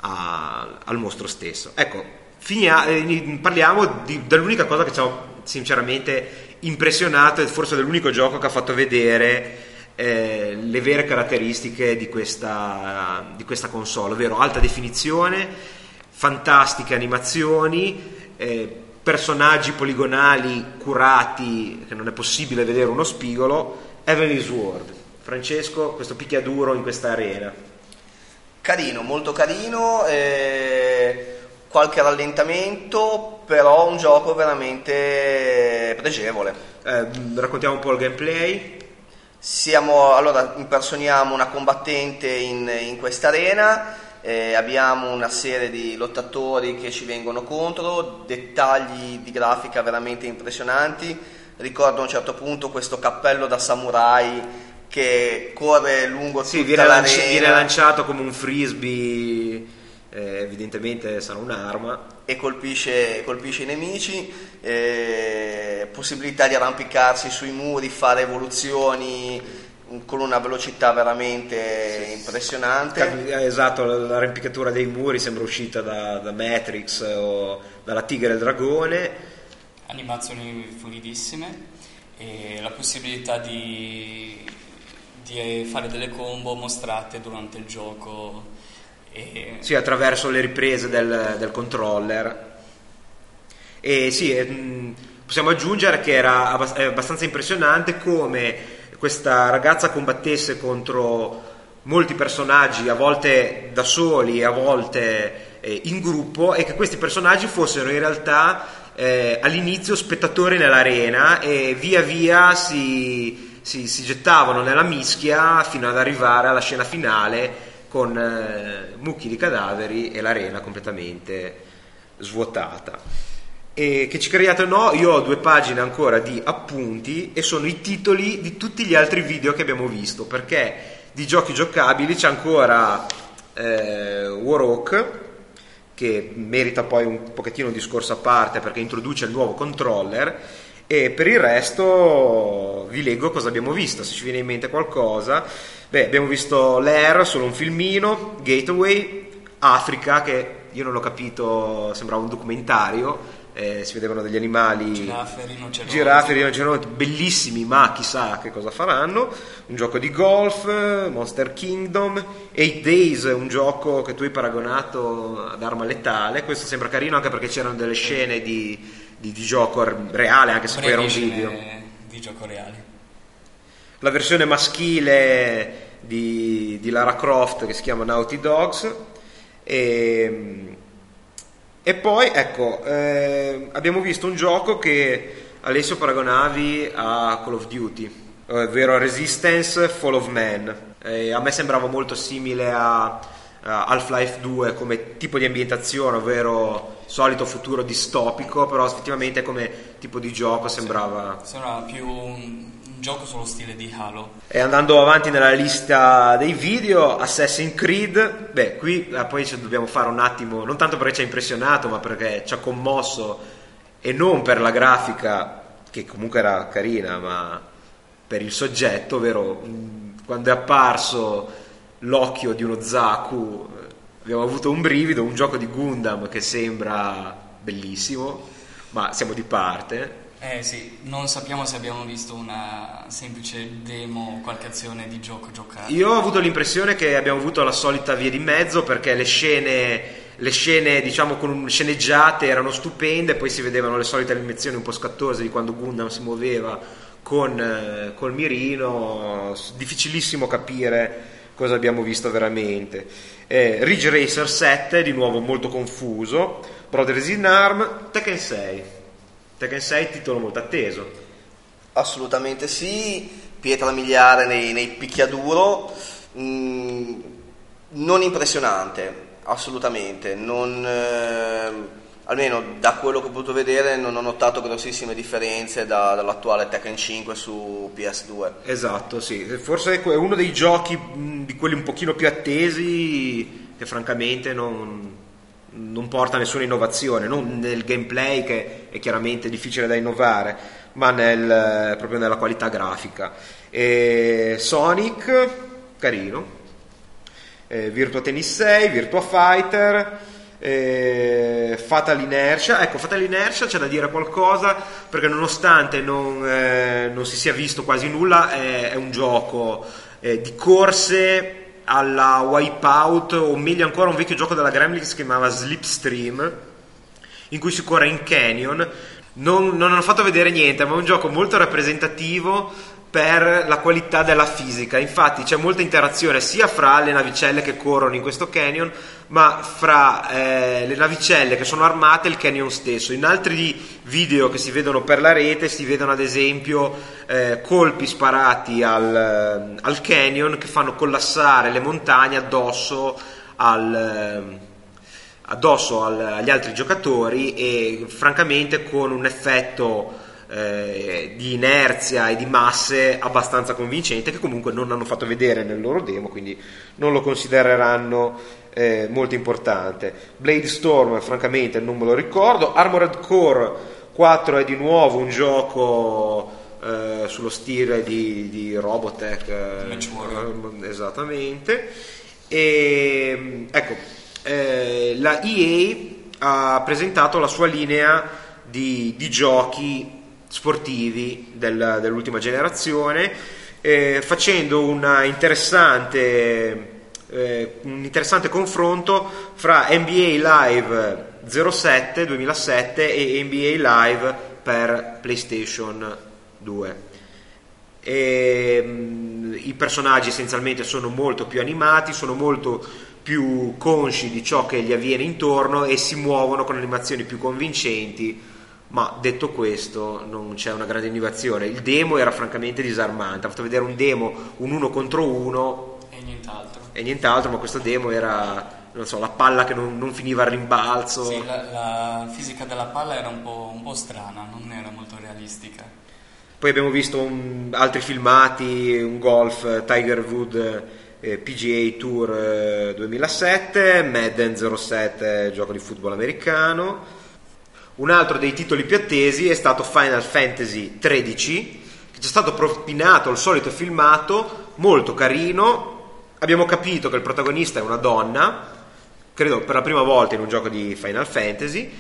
a- al mostro stesso. Ecco, finia- eh, parliamo di- dell'unica cosa che ci ha sinceramente impressionato e forse è l'unico gioco che ha fatto vedere eh, le vere caratteristiche di questa, di questa console, ovvero alta definizione, fantastiche animazioni, eh, personaggi poligonali curati che non è possibile vedere uno spigolo, Heavenly Sword. Francesco, questo picchiaduro in questa arena. Carino, molto carino, eh, qualche rallentamento, però un gioco veramente pregevole. Eh, raccontiamo un po' il gameplay. Siamo, allora, impersoniamo una combattente in, in questa arena, eh, abbiamo una serie di lottatori che ci vengono contro, dettagli di grafica veramente impressionanti. Ricordo a un certo punto questo cappello da samurai che corre lungo sì, tutta viene, l'arena. viene lanciato come un frisbee, eh, evidentemente sarà un'arma. E colpisce, colpisce i nemici, eh, possibilità di arrampicarsi sui muri, fare evoluzioni con una velocità veramente impressionante. Eh, esatto, l'arrampicatura dei muri sembra uscita da, da Matrix o dalla Tigre e il Dragone. Animazioni fluidissime e la possibilità di, di fare delle combo mostrate durante il gioco. E... Sì, attraverso le riprese del, del controller. E sì, mm, possiamo aggiungere che era abbastanza impressionante come questa ragazza combattesse contro molti personaggi, a volte da soli, a volte eh, in gruppo, e che questi personaggi fossero in realtà eh, all'inizio spettatori nell'arena e via via si, si, si, gettavano nella mischia fino ad arrivare alla scena finale con eh, mucchi di cadaveri e l'arena completamente svuotata. E che ci creiate o no, io ho due pagine ancora di appunti e sono i titoli di tutti gli altri video che abbiamo visto, perché di giochi giocabili c'è ancora eh, Warhawk, che merita poi un pochettino un discorso a parte perché introduce il nuovo controller, e per il resto vi leggo cosa abbiamo visto, se ci viene in mente qualcosa. Beh, abbiamo visto l'Air, solo un filmino, Gateway, Africa, che io non ho capito, sembrava un documentario, eh, si vedevano degli animali giraffe, rinoceronti. giraffe, rinoceronti bellissimi ma chissà che cosa faranno un gioco di golf Monster Kingdom 8 Days un gioco che tu hai paragonato ad arma letale questo sembra carino anche perché c'erano delle scene di, di, di gioco reale anche se poi era un video di gioco reale la versione maschile di, di Lara Croft che si chiama Naughty Dogs e e poi, ecco, eh, abbiamo visto un gioco che Alessio paragonavi a Call of Duty, ovvero Resistance Fall of Man. Eh, a me sembrava molto simile a, a Half-Life 2 come tipo di ambientazione, ovvero solito futuro distopico, però effettivamente come tipo di gioco sembrava... Sembrava più gioco sullo stile di Halo. E andando avanti nella lista dei video, Assassin's Creed, beh, qui eh, poi ci dobbiamo fare un attimo, non tanto perché ci ha impressionato, ma perché ci ha commosso e non per la grafica, che comunque era carina, ma per il soggetto, ovvero quando è apparso l'occhio di uno Zaku, abbiamo avuto un brivido, un gioco di Gundam che sembra bellissimo, ma siamo di parte. Eh sì, non sappiamo se abbiamo visto una semplice demo o qualche azione di gioco giocata. Io ho avuto l'impressione che abbiamo avuto la solita via di mezzo perché le scene, le scene diciamo con sceneggiate erano stupende, poi si vedevano le solite animazioni un po' scattose di quando Gundam si muoveva con eh, col mirino, difficilissimo capire cosa abbiamo visto veramente. Eh, Ridge Racer 7, di nuovo molto confuso, Brothers in Arm, Tekken 6. Tekken 6 titolo molto atteso. Assolutamente sì, pietra miliare nei, nei picchiaduro, mm, non impressionante, assolutamente, non, eh, almeno da quello che ho potuto vedere non ho notato grossissime differenze da, dall'attuale Tekken 5 su PS2. Esatto, sì, forse è uno dei giochi di quelli un pochino più attesi che francamente non, non porta nessuna innovazione, non nel gameplay che è chiaramente difficile da innovare, ma nel, proprio nella qualità grafica. E Sonic, carino, e Virtua Tennis 6, Virtua Fighter, eh, Fatal Inertia. Ecco, Fatal Inertia c'è da dire qualcosa perché nonostante non, eh, non si sia visto quasi nulla, è, è un gioco eh, di corse alla Wipeout, o meglio ancora un vecchio gioco della Gremlin che si chiamava Slipstream, in cui si corre in canyon. Non, non hanno fatto vedere niente, ma è un gioco molto rappresentativo per la qualità della fisica. Infatti c'è molta interazione sia fra le navicelle che corrono in questo canyon, ma fra eh, le navicelle che sono armate e il canyon stesso. In altri video che si vedono per la rete si vedono ad esempio eh, colpi sparati al, al, canyon che fanno collassare le montagne addosso, al, addosso al, agli altri giocatori e francamente con un effetto eh, di inerzia e di masse abbastanza convincente che comunque non hanno fatto vedere nel loro demo, quindi non lo considereranno eh, molto importante. Blade Storm, francamente, non me lo ricordo. Armored Core 4 è di nuovo un gioco eh, sullo stile di, di Robotech, eh, esattamente. E, ecco, eh, la EA ha presentato la sua linea di, di giochi sportivi del, dell'ultima generazione, eh, facendo interessante, eh, un interessante confronto fra NBA Live 07 2007 e NBA Live per PlayStation 2. E, mh, I personaggi essenzialmente sono molto più animati, sono molto più consci di ciò che gli avviene intorno e si muovono con animazioni più convincenti ma detto questo non c'è una grande innovazione. Il demo era francamente disarmante, ha fatto vedere un demo, un uno contro uno e nient'altro. E nient'altro, ma questo demo era non so, la palla che non, non finiva al rimbalzo. Sì, la, la, fisica della palla era un po', un po', strana, non era molto realistica. Poi abbiamo visto un, altri filmati, un golf Tiger Wood eh, PGA Tour eh, 2007, Madden 07, gioco di football americano un altro dei titoli più attesi è stato Final Fantasy XIII, che ci è stato propinato il solito filmato, molto carino. Abbiamo capito che il protagonista è una donna, credo per la prima volta in un gioco di Final Fantasy.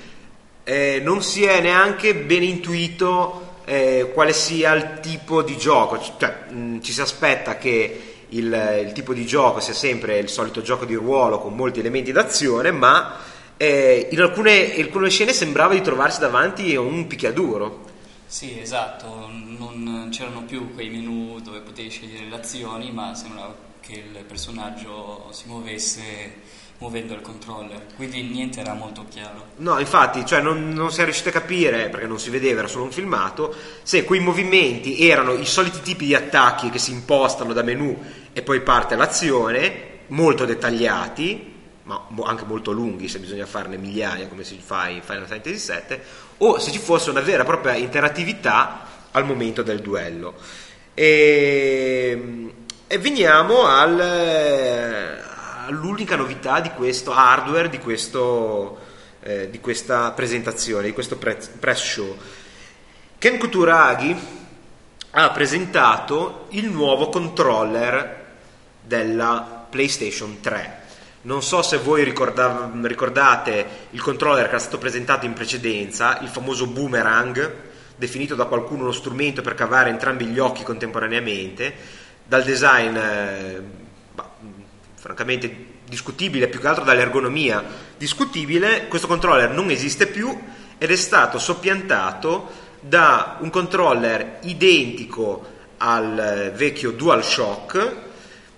Eh, non si è neanche ben intuito eh, quale sia il tipo di gioco, cioè, mh, ci si aspetta che il, il tipo di gioco sia sempre il solito gioco di ruolo con molti elementi d'azione, ma eh, in, alcune, in, alcune, scene sembrava di trovarsi davanti a un picchiaduro. Sì, esatto, non c'erano più quei menu dove potevi scegliere le azioni, ma sembrava che il personaggio si muovesse muovendo il controller, quindi niente era molto chiaro. No, infatti, cioè non, non si è riuscito a capire, perché non si vedeva, era solo un filmato, se quei movimenti erano i soliti tipi di attacchi che si impostano da menu e poi parte l'azione, molto dettagliati, ma anche molto lunghi se bisogna farne migliaia come si fa in Final Fantasy VII, o se ci fosse una vera e propria interattività al momento del duello. E, e veniamo al, all'unica novità di questo hardware, di, questo, eh, di questa presentazione, di questo press show. Ken Kuturagi ha presentato il nuovo controller della PlayStation 3 non so se voi ricorda- ricordate il controller che era stato presentato in precedenza, il famoso boomerang, definito da qualcuno uno strumento per cavare entrambi gli occhi contemporaneamente, dal design eh, bah, francamente discutibile, più che altro dall'ergonomia discutibile, questo controller non esiste più ed è stato soppiantato da un controller identico al vecchio DualShock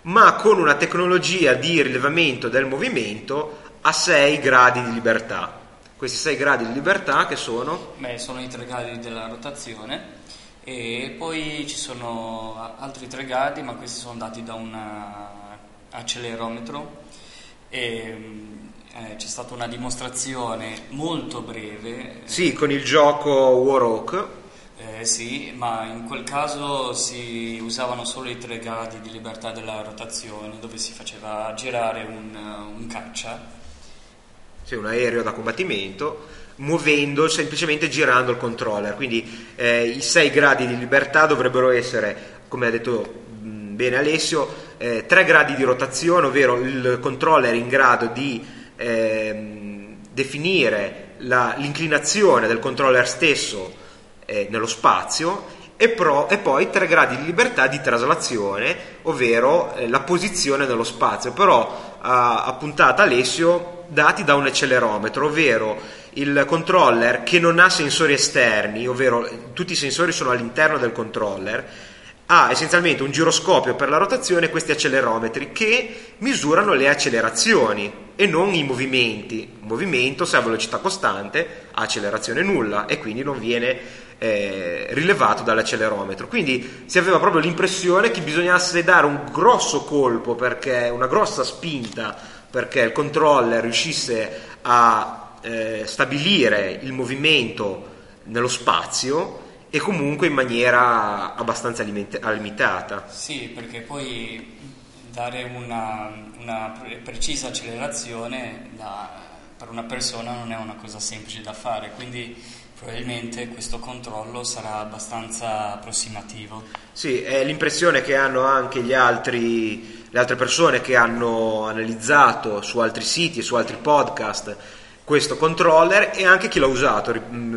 ma con una tecnologia di rilevamento del movimento a 6 gradi di libertà. Questi 6 gradi di libertà che sono? Beh, sono i 3 gradi della rotazione e poi ci sono altri 3 gradi, ma questi sono dati da un accelerometro e eh, c'è stata una dimostrazione molto breve. Sì, con il gioco Warhawk eh, sì, ma in quel caso si usavano solo i tre gradi di libertà della rotazione, dove si faceva girare un, un caccia. Sì, un aereo da combattimento, muovendo, semplicemente girando il controller. Quindi eh, i sei gradi di libertà dovrebbero essere, come ha detto bene Alessio, eh, tre gradi di rotazione, ovvero il controller in grado di... Eh, definire la, l'inclinazione del controller stesso eh, nello spazio e, pro, e, poi tre gradi di libertà di traslazione, ovvero eh, la posizione nello spazio. Però ha appuntato Alessio dati da un accelerometro, ovvero il controller che non ha sensori esterni, ovvero tutti i sensori sono all'interno del controller, ha essenzialmente un giroscopio per la rotazione e questi accelerometri che misurano le accelerazioni e non i movimenti. Un movimento se ha velocità costante ha accelerazione nulla e quindi non viene eh, rilevato dall'accelerometro. Quindi si aveva proprio l'impressione che bisognasse dare un grosso colpo, perché, una grossa spinta perché il controller riuscisse a eh, stabilire il movimento nello spazio e comunque in maniera abbastanza limitata. Sì, perché poi dare una, una precisa accelerazione da, per una persona non è una cosa semplice da fare, quindi probabilmente questo controllo sarà abbastanza approssimativo. Sì, è l'impressione che hanno anche altri, le altre persone che hanno analizzato su altri siti e su altri podcast questo controller e anche chi l'ha usato.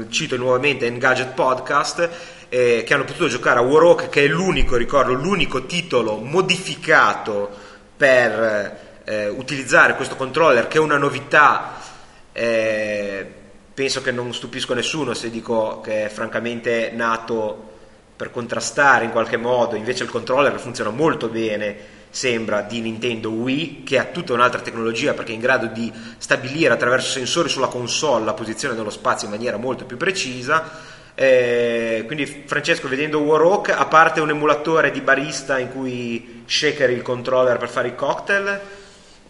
Cito nuovamente Engadget Podcast eh, che hanno potuto giocare a Warhawk, che è l'unico, ricordo, l'unico titolo modificato per eh, utilizzare questo controller, che è una novità. Eh, penso che non stupisco nessuno se dico che è francamente nato per contrastare in qualche modo, invece il controller funziona molto bene sembra di Nintendo Wii che ha tutta un'altra tecnologia perché è in grado di stabilire attraverso sensori sulla console la posizione nello spazio in maniera molto più precisa. Eh, quindi Francesco vedendo Warhawk a parte un emulatore di barista in cui shakeri il controller per fare i cocktail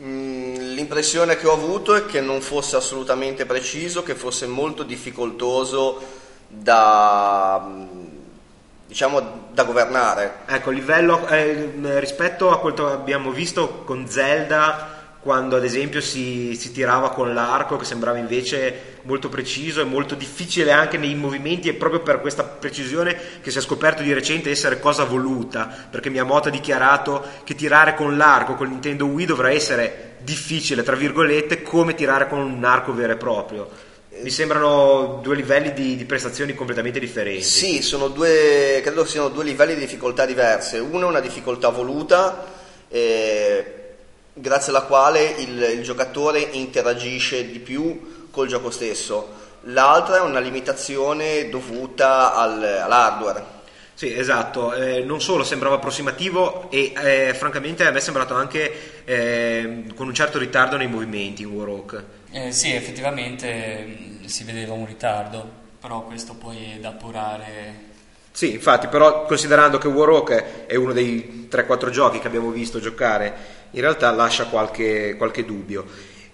l'impressione che ho avuto è che non fosse assolutamente preciso che fosse molto difficoltoso da diciamo da governare. Ecco livello eh, rispetto a quanto abbiamo visto con Zelda quando ad esempio si, si, tirava con l'arco che sembrava invece molto preciso e molto difficile anche nei movimenti e proprio per questa precisione che si è scoperto di recente essere cosa voluta perché Miyamoto ha dichiarato che tirare con l'arco con Nintendo Wii dovrà essere difficile tra virgolette come tirare con un arco vero e proprio mi sembrano due livelli di, di, prestazioni completamente differenti. Sì, sono due, credo siano due livelli di difficoltà diverse. Uno è una difficoltà voluta, eh, grazie alla quale il, il giocatore interagisce di più col gioco stesso. L'altra è una limitazione dovuta al, all'hardware. Sì, esatto, eh, non solo sembrava approssimativo e eh, francamente a me è sembrato anche eh, con un certo ritardo nei movimenti in Warhawk. Eh, sì, effettivamente mm, si vedeva un ritardo, però questo poi è da appurare sì, infatti, però considerando che Warhawk è uno dei 3-4 giochi che abbiamo visto giocare, in realtà lascia qualche, qualche dubbio.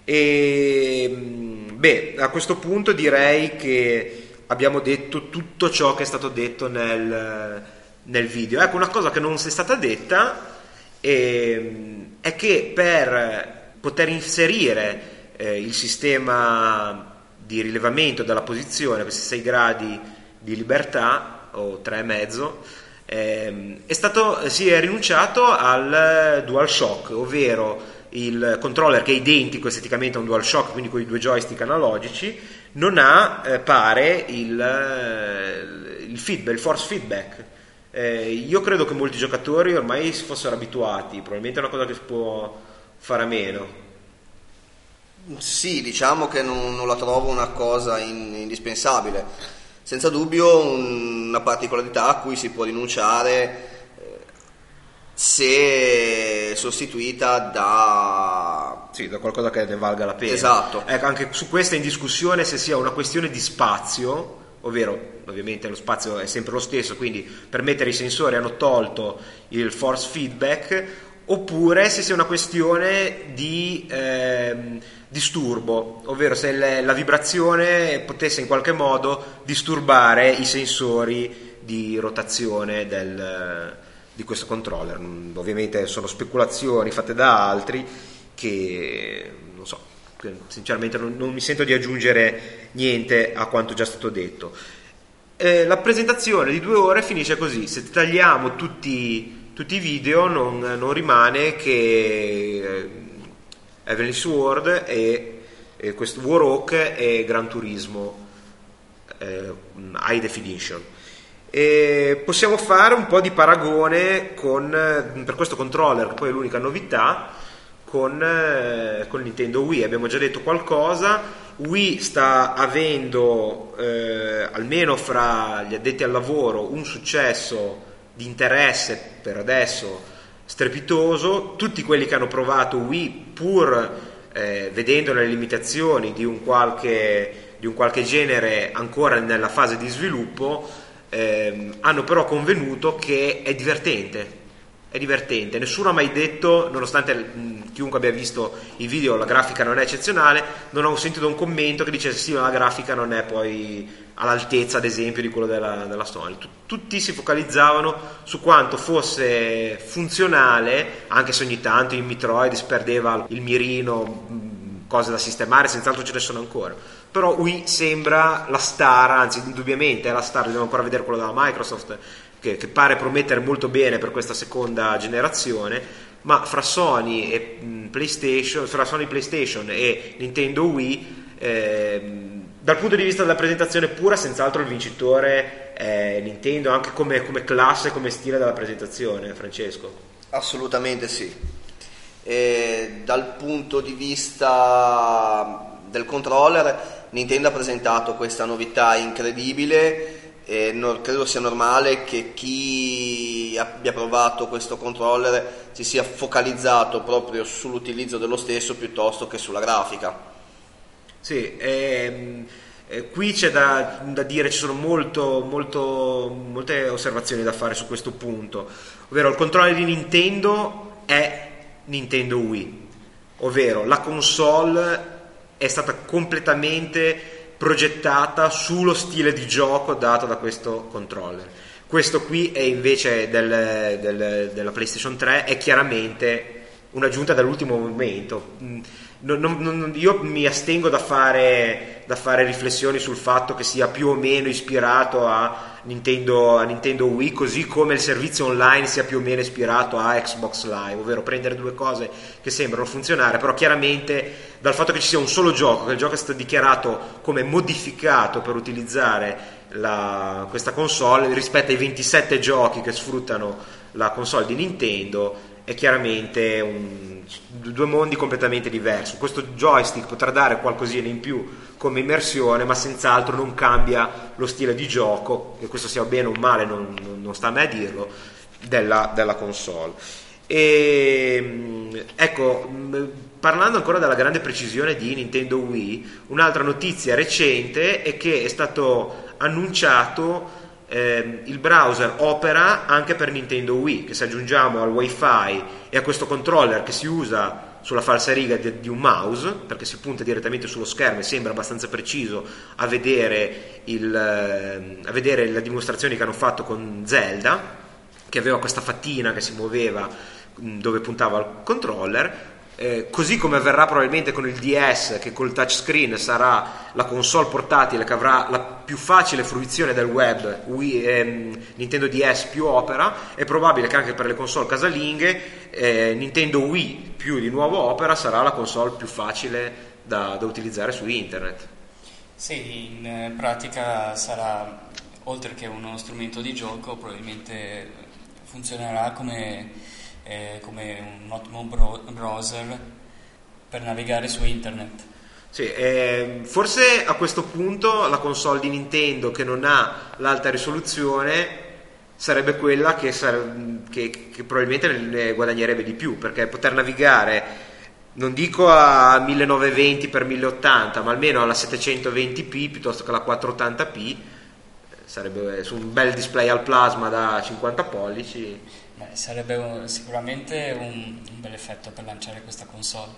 E mm, beh, a questo punto direi che abbiamo detto tutto ciò che è stato detto nel, nel video. Ecco, una cosa che non è stata detta è, ehm, è che per poter inserire eh, il sistema di rilevamento della posizione, questi 6 gradi di libertà, o 3,5 ehm, è stato, si è rinunciato al DualShock, ovvero il controller che è identico esteticamente a un DualShock, quindi con i due joystick analogici, non ha, eh, pare, il, eh, il, feedback, il force feedback. Eh, io credo che molti giocatori ormai si fossero abituati, probabilmente è una cosa che si può fare a meno. Sì, diciamo che non, non la trovo una cosa in, indispensabile senza dubbio una particolarità a cui si può rinunciare eh, se sostituita da... Sì, da qualcosa che ne valga la pena. Esatto. Ecco, anche su questa è in discussione se sia una questione di spazio, ovvero ovviamente lo spazio è sempre lo stesso, quindi per mettere i sensori hanno tolto il force feedback, oppure se sia una questione di... Ehm, disturbo, ovvero se le, la vibrazione potesse in qualche modo disturbare i sensori di rotazione del, di questo controller. Mm, ovviamente sono speculazioni fatte da altri che non so, sinceramente non, non mi sento di aggiungere niente a quanto già stato detto. Eh, la presentazione di due ore finisce così, se tagliamo tutti, tutti i video non, non rimane che eh, Heavenly Sword e eh, questo Warhawk e Gran Turismo eh, High Definition. E possiamo fare un po' di paragone con, per questo controller, che poi è l'unica novità, con, eh, con Nintendo Wii. Abbiamo già detto qualcosa. Wii sta avendo, eh, almeno fra gli addetti al lavoro, un successo di interesse per adesso strepitoso. Tutti quelli che hanno provato Wii, pur eh, vedendo le limitazioni di un, qualche, di un qualche genere ancora nella fase di sviluppo, ehm, hanno però convenuto che è divertente è divertente. Nessuno ha mai detto, nonostante chiunque abbia visto i video, la grafica non è eccezionale, non ho sentito un commento che dice sì, ma la grafica non è poi all'altezza, ad esempio, di quello della, della Sony. Tutti si focalizzavano su quanto fosse funzionale, anche se ogni tanto in Metroid si perdeva il mirino, cose da sistemare, senz'altro ce ne sono ancora. Però Wii sembra la star, anzi indubbiamente è la star, dobbiamo ancora vedere quello della Microsoft che, che, pare promettere molto bene per questa seconda generazione, ma fra Sony e PlayStation, fra Sony PlayStation e Nintendo Wii, eh, dal punto di vista della presentazione pura, senz'altro il vincitore è Nintendo, anche come, come classe, come stile della presentazione, Francesco. Assolutamente sì. E dal punto di vista del controller, Nintendo ha presentato questa novità incredibile e non, credo sia normale che chi abbia provato questo controller si sia focalizzato proprio sull'utilizzo dello stesso piuttosto che sulla grafica. Sì, ehm, eh, qui c'è da, da, dire, ci sono molto, molto, molte osservazioni da fare su questo punto, ovvero il controller di Nintendo è Nintendo Wii, ovvero la console è stata completamente progettata sullo stile di gioco dato da questo controller. Questo qui è invece del, del, della PlayStation 3 è chiaramente un'aggiunta dall'ultimo momento. Mm, non, non, io mi astengo da fare, da fare, riflessioni sul fatto che sia più o meno ispirato a Nintendo, a Nintendo, Wii, così come il servizio online sia più o meno ispirato a Xbox Live, ovvero prendere due cose che sembrano funzionare, però chiaramente dal fatto che ci sia un solo gioco, che il gioco è stato dichiarato come modificato per utilizzare la, questa console rispetto ai 27 giochi che sfruttano la console di Nintendo, è chiaramente un, due mondi completamente diversi. Questo joystick potrà dare qualcosina in più come immersione, ma senz'altro non cambia lo stile di gioco, che questo sia bene o male non, non sta a me a dirlo, della, della console. E, ecco, parlando ancora della grande precisione di Nintendo Wii, un'altra notizia recente è che è stato annunciato eh, il browser opera anche per Nintendo Wii, che se aggiungiamo al wifi e a questo controller che si usa sulla falsa riga di, di un mouse, perché si punta direttamente sullo schermo e sembra abbastanza preciso a vedere, il, eh, a vedere le dimostrazioni che hanno fatto con Zelda, che aveva questa fattina che si muoveva dove puntava il controller, eh, così come avverrà probabilmente con il DS che col touchscreen sarà la console portatile che avrà la più facile fruizione del web Wii, ehm, Nintendo DS più Opera è probabile che anche per le console casalinghe eh, Nintendo Wii più di nuovo Opera sarà la console più facile da, da utilizzare su internet. Sì, in eh, pratica sarà oltre che uno strumento di gioco probabilmente funzionerà come eh, come un ottimo bro- browser per navigare su internet. Sì, eh, forse a questo punto la console di Nintendo che non ha l'alta risoluzione sarebbe quella che, sare- che, che probabilmente ne guadagnerebbe di più perché poter navigare non dico a 1920 x 1080 ma almeno alla 720p piuttosto che alla 480p eh, sarebbe su un bel display al plasma da 50 pollici Beh, sarebbe un, sicuramente un, un, bel effetto per lanciare questa console.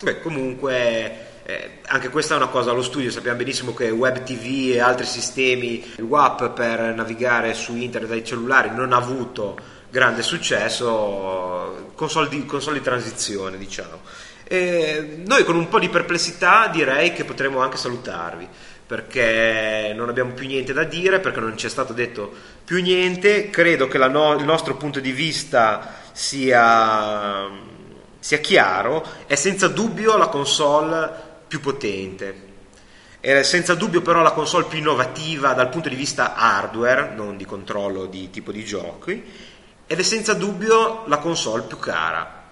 Beh, comunque eh, anche questa è una cosa allo studio, sappiamo benissimo che Web TV e altri sistemi, il WAP per navigare su internet dai cellulari non ha avuto grande successo, console di, console di transizione diciamo. E noi con un po' di perplessità direi che potremmo anche salutarvi perché non abbiamo più niente da dire, perché non ci è stato detto più niente. Credo che no, il nostro punto di vista sia, sia chiaro. È senza dubbio la console più potente. È senza dubbio però la console più innovativa dal punto di vista hardware, non di controllo di tipo di giochi, ed è senza dubbio la console più cara,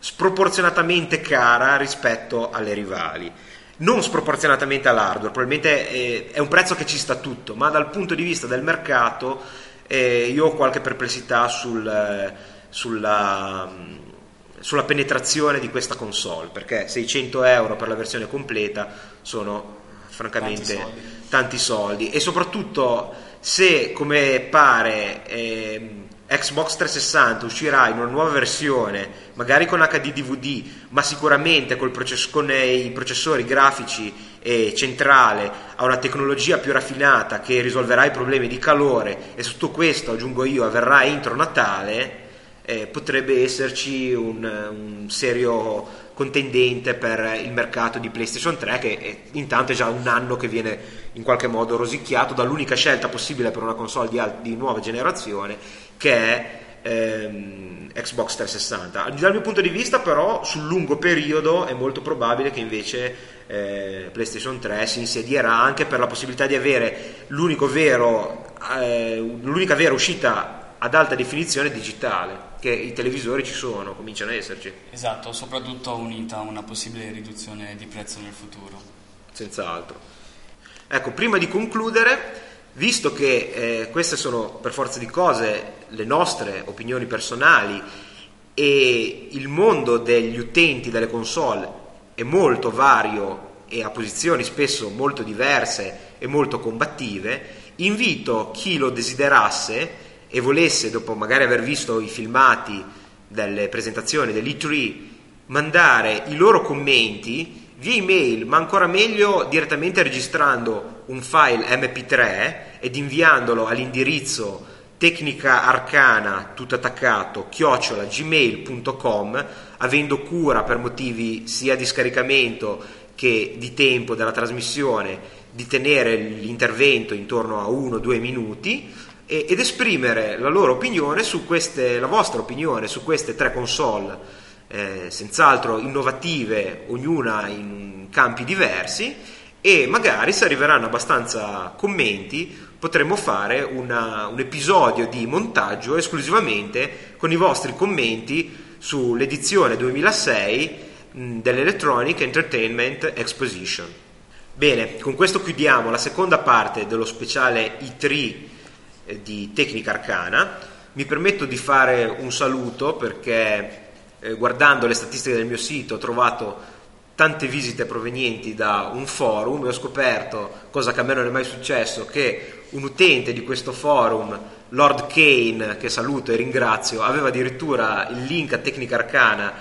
sproporzionatamente cara rispetto alle rivali. Non sproporzionatamente all'hardware, probabilmente è un prezzo che ci sta tutto, ma dal punto di vista del mercato eh, io ho qualche perplessità sul, sulla, sulla penetrazione di questa console, perché 600 euro per la versione completa sono francamente tanti soldi, tanti soldi. e soprattutto se come pare eh, Xbox 360 uscirà in una nuova versione magari con HD DVD ma sicuramente process- con i processori grafici e centrale a una tecnologia più raffinata che risolverà i problemi di calore e tutto questo aggiungo io avverrà entro Natale eh, potrebbe esserci un, un serio contendente per il mercato di PlayStation 3 che è, intanto è già un anno che viene in qualche modo rosicchiato dall'unica scelta possibile per una console di, di nuova generazione che è ehm, Xbox 360. Dal mio punto di vista però sul lungo periodo è molto probabile che invece eh, PlayStation 3 si insedierà anche per la possibilità di avere vero, eh, l'unica vera uscita ad alta definizione digitale, che i televisori ci sono, cominciano ad esserci. Esatto, soprattutto unita a una possibile riduzione di prezzo nel futuro. Senz'altro. Ecco, prima di concludere, visto che eh, queste sono per forza di cose le nostre opinioni personali e il mondo degli utenti delle console è molto vario e a posizioni spesso molto diverse e molto combattive, invito chi lo desiderasse e volesse, dopo magari aver visto i filmati delle presentazioni dell'E3, mandare i loro commenti via email, ma ancora meglio direttamente registrando un file MP3 ed inviandolo all'indirizzo tecnica arcana tutto attaccato chiocciola gmail.com avendo cura per motivi sia di scaricamento che di tempo della trasmissione di tenere l'intervento intorno a 1-2 minuti ed esprimere la loro opinione su queste, la vostra opinione su queste tre console, eh, senz'altro innovative, ognuna in campi diversi, e magari se arriveranno abbastanza commenti potremmo fare una, un episodio di montaggio esclusivamente con i vostri commenti sull'edizione 2006 mh, dell'Electronic Entertainment Exposition. Bene, con questo chiudiamo la seconda parte dello speciale I3 eh, di Tecnica Arcana. Mi permetto di fare un saluto perché eh, guardando le statistiche del mio sito ho trovato tante visite provenienti da un forum e ho scoperto, cosa che a me non è mai successo, che un utente di questo forum, Lord Kane, che saluto e ringrazio, aveva addirittura il link a Tecnica Arcana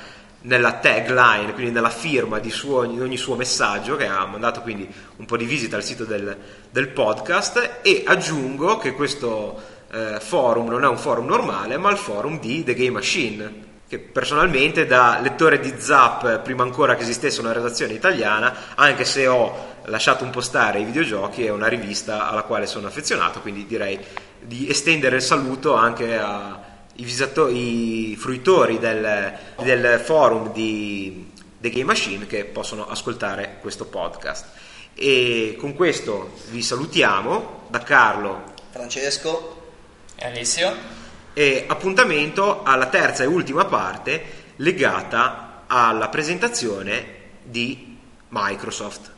nella tagline, quindi nella firma di, suo, di, ogni suo messaggio, che ha mandato quindi un po' di visita al sito del, del podcast. E aggiungo che questo eh, forum non è un forum normale, ma il forum di The Game Machine, che personalmente da lettore di Zap, prima ancora che esistesse una redazione italiana, anche se ho lasciato un po' stare i videogiochi, è una rivista alla quale sono affezionato, quindi direi di estendere il saluto anche a i, visitatori, i fruitori del, del forum di The Game Machine che possono ascoltare questo podcast. E con questo vi salutiamo da Carlo, Francesco e Alessio. E appuntamento alla terza e ultima parte legata alla presentazione di Microsoft.